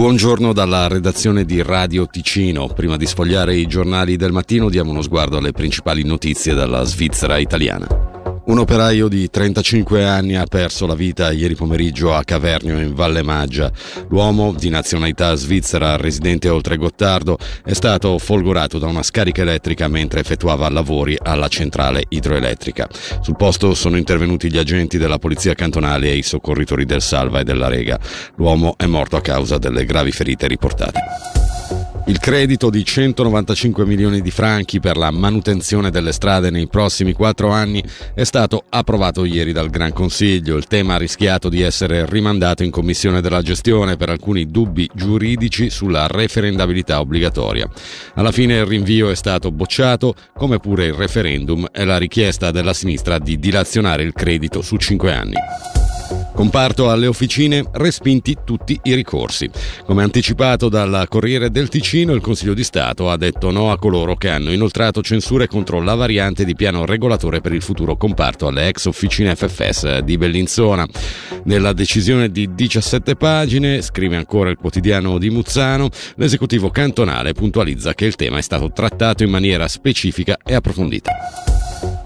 Buongiorno dalla redazione di Radio Ticino. Prima di sfogliare i giornali del mattino diamo uno sguardo alle principali notizie dalla Svizzera italiana. Un operaio di 35 anni ha perso la vita ieri pomeriggio a Cavernio in Valle Maggia. L'uomo, di nazionalità svizzera, residente oltre Gottardo, è stato folgorato da una scarica elettrica mentre effettuava lavori alla centrale idroelettrica. Sul posto sono intervenuti gli agenti della polizia cantonale e i soccorritori del Salva e della Rega. L'uomo è morto a causa delle gravi ferite riportate. Il credito di 195 milioni di franchi per la manutenzione delle strade nei prossimi quattro anni è stato approvato ieri dal Gran Consiglio. Il tema ha rischiato di essere rimandato in Commissione della gestione per alcuni dubbi giuridici sulla referendabilità obbligatoria. Alla fine il rinvio è stato bocciato, come pure il referendum e la richiesta della sinistra di dilazionare il credito su cinque anni. Comparto alle officine, respinti tutti i ricorsi. Come anticipato dal Corriere del Ticino, il Consiglio di Stato ha detto no a coloro che hanno inoltrato censure contro la variante di piano regolatore per il futuro comparto alle ex officine FFS di Bellinzona. Nella decisione di 17 pagine, scrive ancora il quotidiano di Muzzano, l'esecutivo cantonale puntualizza che il tema è stato trattato in maniera specifica e approfondita.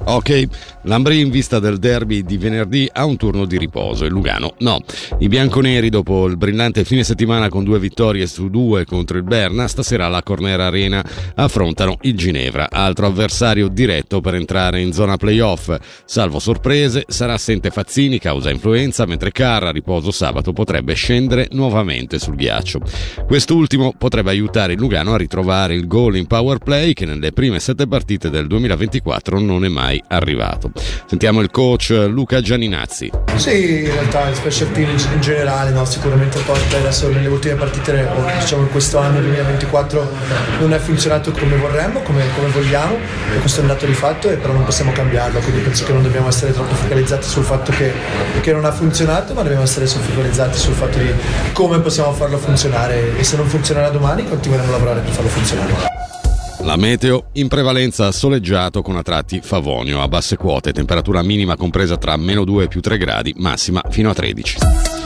Ok, Lambri in vista del derby di venerdì ha un turno di riposo e Lugano no. I bianconeri dopo il brillante fine settimana con due vittorie su due contro il Berna, stasera alla Cornera Arena affrontano il Ginevra, altro avversario diretto per entrare in zona playoff. Salvo sorprese, sarà assente Fazzini causa influenza, mentre Carra riposo sabato potrebbe scendere nuovamente sul ghiaccio. Quest'ultimo potrebbe aiutare il Lugano a ritrovare il gol in power play che nelle prime sette partite del 2024 non è mai arrivato. Sentiamo il coach Luca Gianinazzi. Sì, in realtà il special team in generale, no, sicuramente post adesso nelle ultime partite, diciamo in questo anno 2024, non è funzionato come vorremmo, come, come vogliamo, e questo è un dato di fatto, e però non possiamo cambiarlo, quindi penso che non dobbiamo essere troppo focalizzati sul fatto che, che non ha funzionato, ma dobbiamo essere focalizzati sul fatto di come possiamo farlo funzionare e se non funzionerà domani continueremo a lavorare per farlo funzionare. La meteo in prevalenza soleggiato con a tratti favonio a basse quote, temperatura minima compresa tra meno 2 e più 3 gradi, massima fino a 13.